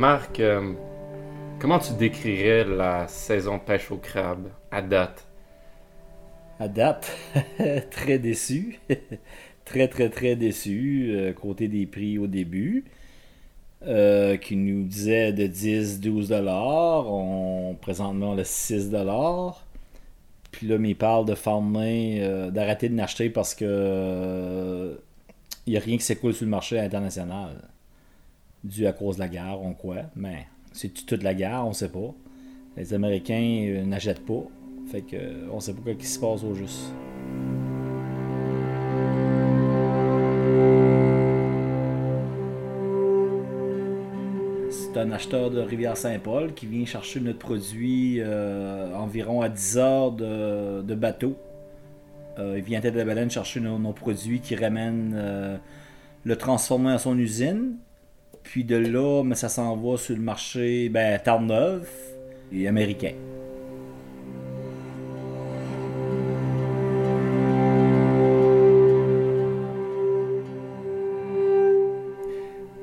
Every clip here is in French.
Marc, euh, comment tu décrirais la saison pêche au crabe à date? À date, très déçu. très, très, très déçu. euh, côté des prix au début, euh, qui nous disait de 10, 12 dollars. On, présentement, a 6 dollars. Puis là, il parle de farmer, euh, d'arrêter de l'acheter parce que il n'y a rien qui s'écoule sur le marché international. Dû à cause de la guerre, on quoi. Mais c'est toute la guerre, on sait pas. Les Américains euh, n'achètent pas. Fait que euh, on sait pas quoi qui se passe au juste. C'est un acheteur de Rivière-Saint-Paul qui vient chercher notre produit euh, environ à 10 heures de, bateau. Il vient à Tête de la Baleine chercher nos, nos produits qui ramènent euh, le transformer à son usine. Puis de là, mais ça s'en va sur le marché ben, Terre-Neuve et américain.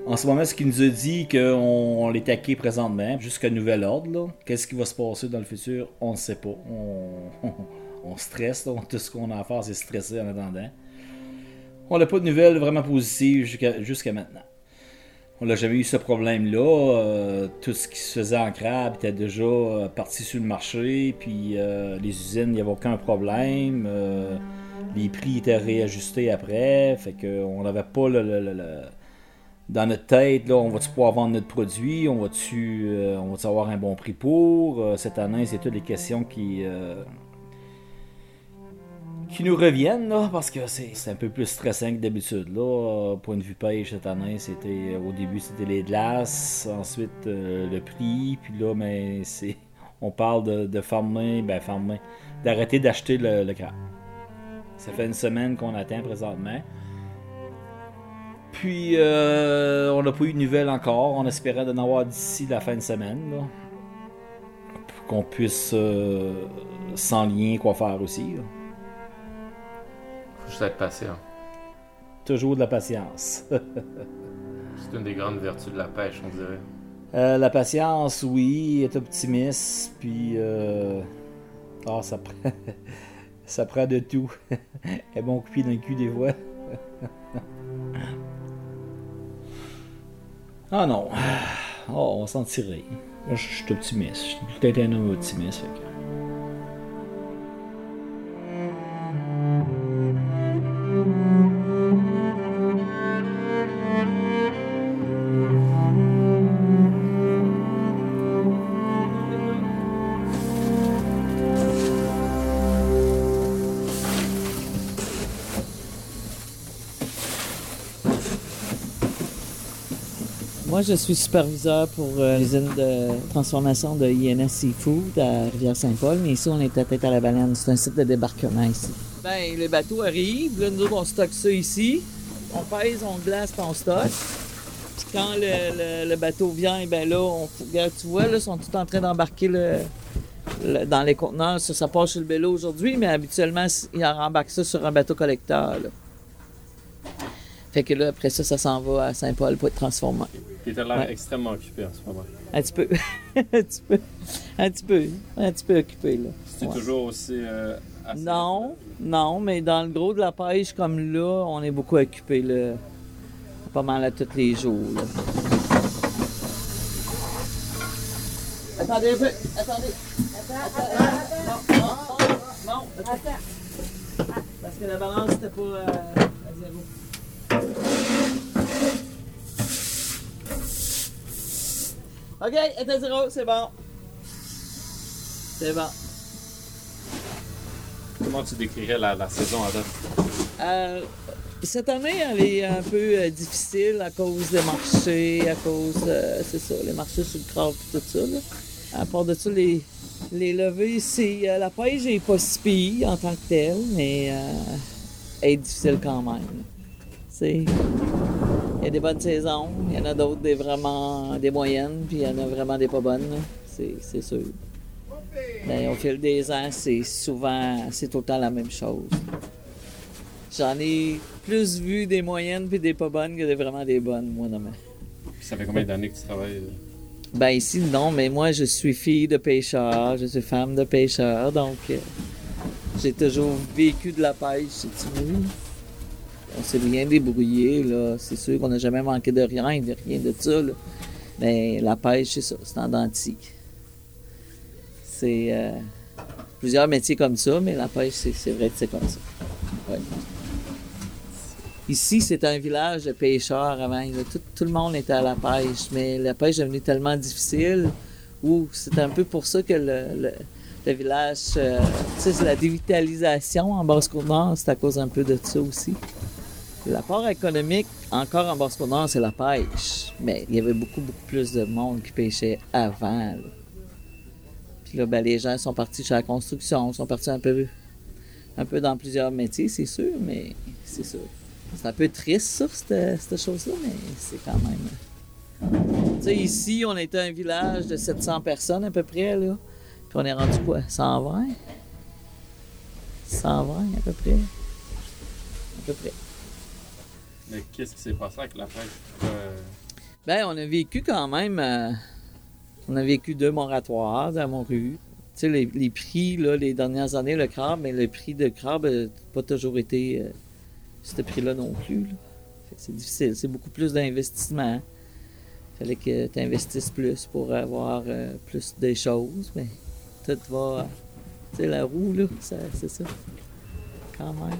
En ce moment, ce qu'il nous a dit qu'on on l'est taqué présentement, jusqu'à nouvel ordre. Qu'est-ce qui va se passer dans le futur, on ne sait pas. On, on stresse, tout ce qu'on a à faire, c'est stresser en attendant. On n'a pas de nouvelles vraiment positives jusqu'à maintenant. On n'a jamais eu ce problème-là. euh, tout ce qui se faisait en crabe était déjà euh, parti sur le marché. Puis euh, les usines, il n'y avait aucun problème. les prix étaient réajustés après. Fait qu'on n'avait pas le, le- le- dans notre tête, là, on va-tu pouvoir vendre notre produit? On va-tu va avoir un bon prix pour? Cette année, c'est toutes les questions qui, qui nous reviennent, là, parce que c'est un peu plus stressant que d'habitude. Là, point de vue pêche cette année, c'était au début c'était les glaces, ensuite euh, le prix, puis là, mais c'est on parle de, de ben farmer, d'arrêter d'acheter le, le. Ça fait une semaine qu'on attend présentement. Puis, euh, on n'a pas eu de nouvelles encore. On espérait d'en avoir d'ici la fin de semaine. Là, pour qu'on puisse, euh, sans lien, quoi faire aussi. Faut juste être patient. Toujours de la patience. C'est une des grandes vertus de la pêche, on dirait. Euh, la patience, oui, être optimiste, puis euh, ah, ça prend, ça prend de tout. Un bon dans le cul des fois. ah non, oh, on s'en tirer. Je suis optimiste. Je suis peut-être un homme optimiste. fait que- Moi, je suis superviseur pour euh, l'usine de transformation de INS Seafood à Rivière-Saint-Paul, mais ici, on est à tête à la baleine. C'est un site de débarquement ici. Ben, le bateau arrive. Là, nous autres, on stocke ça ici. On pèse, on glace, puis on stocke. Puis quand le, le- le bateau vient, ben là, on, regarde, tu vois, là, ils sont tous en train d'embarquer le, le- dans les conteneurs. Ça, ça passe sur le vélo aujourd'hui, mais habituellement, ils rembarquent ça sur un bateau collecteur. là. Fait que là, après ça, ça s'en va à Saint-Paul pour être transformé. Il était l'air Ouais. extrêmement occupé en ce moment. Un petit peu. un petit peu. Un petit peu. Un petit peu occupé, là. C'est Ouais. toujours aussi. euh, assez- Non, non, mais dans le gros de la pêche, comme là, on est beaucoup occupé, là. Pas mal à tous les jours, là. Attendez un peu. Attendez. Non, non, non, non, attends. Parce que la balance n'était pas euh, à zéro. OK, est à zéro, c'est bon. C'est bon. Comment tu décrirais la, la saison à date? Euh, cette année, elle est un peu euh, difficile à cause des marchés, à cause, euh, c'est ça, les marchés sur le crabe et tout ça. Là. À part de ça, les, les levées, c'est, euh, la pêche n'est pas si pire en tant que telle, mais elle est difficile quand même. C'est, y a des bonnes saisons, il y en a d'autres des vraiment des moyennes, puis il y en a vraiment des pas bonnes, c'est, c'est sûr. Mais au fil des ans, c'est souvent, c'est tout le temps la même chose. J'en ai plus vu des moyennes puis des pas bonnes que des vraiment des bonnes, moi, non, mais. Ça fait combien d'années que tu travailles? Ben ici, non, mais moi, je suis fille de pêcheur, je suis femme de pêcheur, donc euh, j'ai toujours vécu de la pêche, si tu veux. On s'est bien débrouillé, là. C'est sûr qu'on n'a jamais manqué de rien, de rien de ça. Mais la pêche, c'est ça, c'est en denti. C'est euh, plusieurs métiers comme ça, mais la pêche, c'est, vrai que c'est comme ça. Ici, c'est un village de pêcheurs avant. Tout, le monde était à la pêche, mais la pêche est devenue tellement difficile c'est un peu pour ça que le, village, euh, tu sais, c'est la dévitalisation en Basse-Côte-Nord, c'est à cause un peu de ça aussi. L'apport économique, encore en Basse-Côte-Nord, c'est la pêche. Mais il y avait beaucoup, beaucoup plus de monde qui pêchait avant. Puis là, ben, les gens sont partis chez la construction, sont partis un peu, un peu dans plusieurs métiers, c'est sûr, mais c'est sûr. C'est un peu triste, ça, cette, cette chose-là, mais c'est quand même. Tu sais, ici, on était un village de 700 personnes à peu près, là. Puis on est rendu quoi? 120 120 à peu près. À peu près. Mais qu'est-ce qui s'est passé avec la pêche? Euh, Ben, on a vécu quand même. euh, on a vécu deux moratoires dans Montréal. Tu sais, les, les prix, là, les dernières années, le crabe, mais le prix de crabe n'a pas toujours été euh, ce prix-là non plus. c'est difficile. C'est beaucoup plus d'investissement. Il fallait que tu investisses plus pour avoir plus de choses. Mais tout va. Tu sais, la roue, là, c'est ça. Quand même.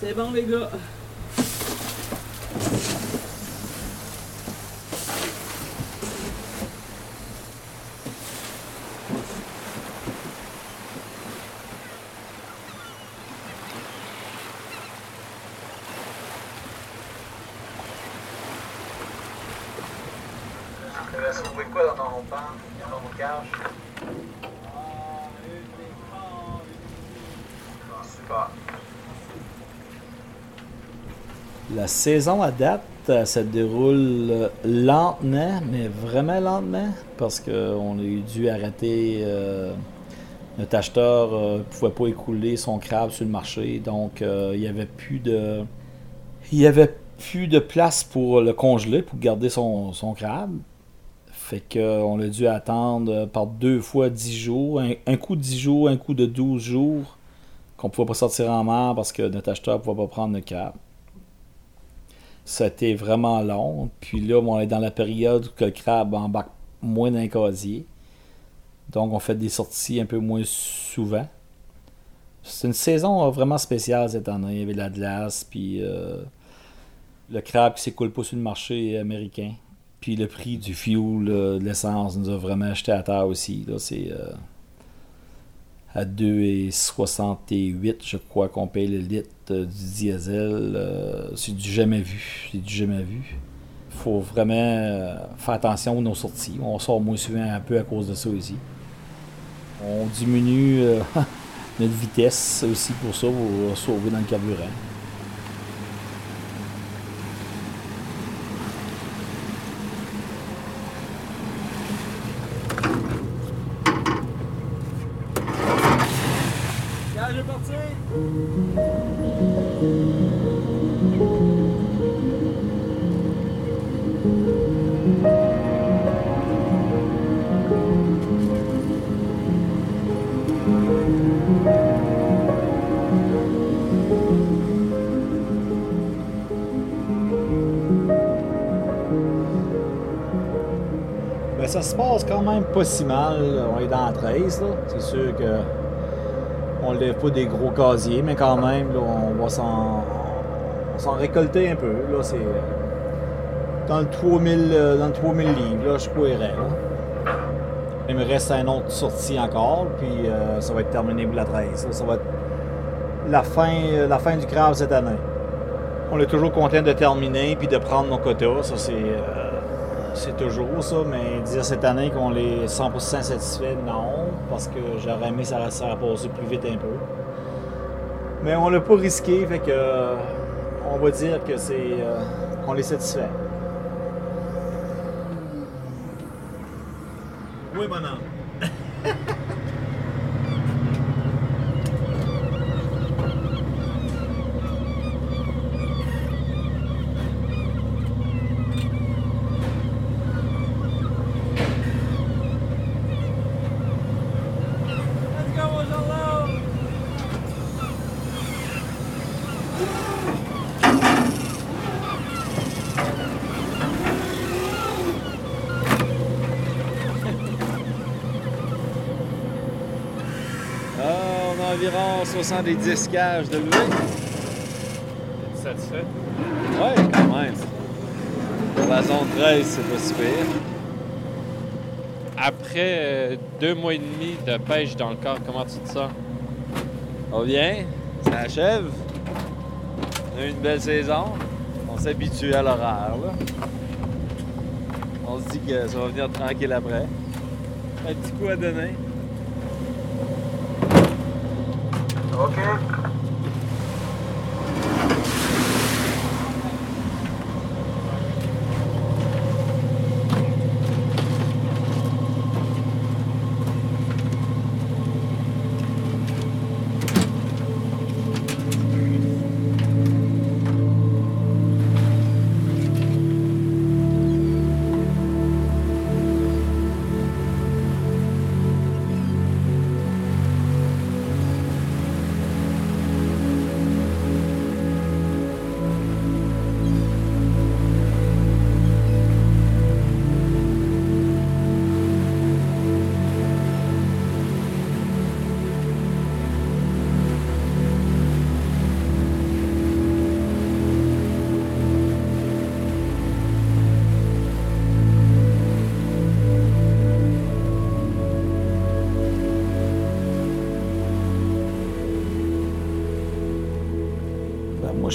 C'est bon, les gars. Vas sauver quoi dans ton pan, dans ton cage? La saison à date, euh, ça déroule euh, lentement, mais vraiment lentement, parce qu'on a dû arrêter. euh, notre acheteur ne pouvait pas écouler son crabe sur le marché, donc il n'y avait plus de. Il y avait plus de place pour le congeler, pour garder son, crabe. Fait qu'on a dû attendre par deux fois 10 jours, un, un coup de 10 jours, un coup de 12 jours, qu'on ne pouvait pas sortir en mer parce que notre acheteur ne pouvait pas prendre le a été vraiment long. Puis là, on est dans la période où le crabe embarque moins d'un casier. Donc, on fait des sorties un peu moins souvent. C'est une saison vraiment spéciale cette année. Il y avait de la glace, puis euh, le crabe qui s'écoule pas sur le marché américain. Puis le prix du fuel, euh, de l'essence, nous a vraiment acheté à terre aussi. Là, c'est euh, à 2,68, je crois qu'on paye le litre euh, du diesel. euh, c'est du jamais vu. C'est du jamais vu. Faut vraiment euh, faire attention à nos sorties. On sort moins souvent un peu à cause de ça aussi. On diminue notre vitesse aussi pour ça, pour sauver dans le carburant. Ben, ça se passe quand même pas si mal. On est dans la 13, là. C'est sûr que on lève pas des gros casiers, mais quand même, on va s'en, récolter un peu. Là, c'est dans le 3000, euh, dans le 3000 livres, je courais. Là. Il me reste un autre sortie encore, puis euh, ça va être terminé pour la 13. là. Ça va être la fin, euh, la fin du crabe cette année. On est toujours content de terminer puis de prendre nos quotas. Ça, c'est, euh, c'est toujours ça, mais dire cette année qu'on est 100% satisfait, non, parce que j'aurais aimé ça, ça a plus vite un peu. Mais on l'a pas risqué, fait que on va dire que c'est qu'on est satisfait. Oui, bonhomme. Environ 70 cages de levée. Es-tu satisfait? Ouais, quand même. Pour la zone 13, c'est pas super. Après euh, deux mois et demi de pêche dans le corps, comment tu te sens? On vient, ça achève. On a eu une belle saison. On s'habitue à l'horaire. On se dit que ça va venir tranquille après. Un petit coup à donner. Ok.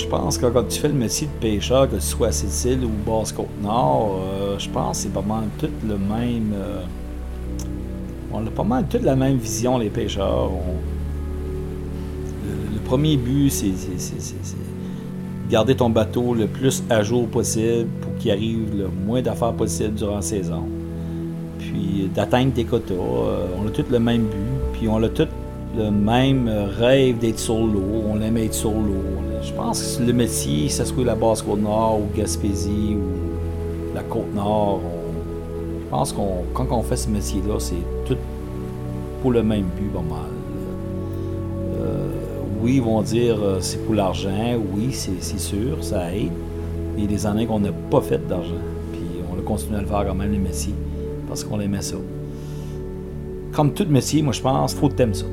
Je pense que quand tu fais le métier de pêcheur, que tu sois à Sicile ou Basse-Côte-Nord, euh, je pense que c'est pas mal tout le même. euh, on a pas mal toute la même vision, les pêcheurs. Le, premier but, c'est garder ton bateau le plus à jour possible pour qu'il arrive le moins d'affaires possible durant la saison. Puis d'atteindre tes quotas. Euh, on a tous le même but. Puis on a tous le même rêve d'être sur l'eau. On aime être sur l'eau. Je pense que le métier, que ce soit la Basse-Côte-Nord ou Gaspésie ou la Côte-Nord, je pense qu'on quand on fait ce métier-là, c'est tout pour le même but, pas mal. Euh, oui, ils vont dire euh, c'est pour l'argent. Oui, c'est sûr, ça aide. Il y a des années qu'on n'a pas fait d'argent. Puis on a continué à le faire quand même, le métier, parce qu'on aimait ça. Comme tout métier, moi je pense, faut que ça.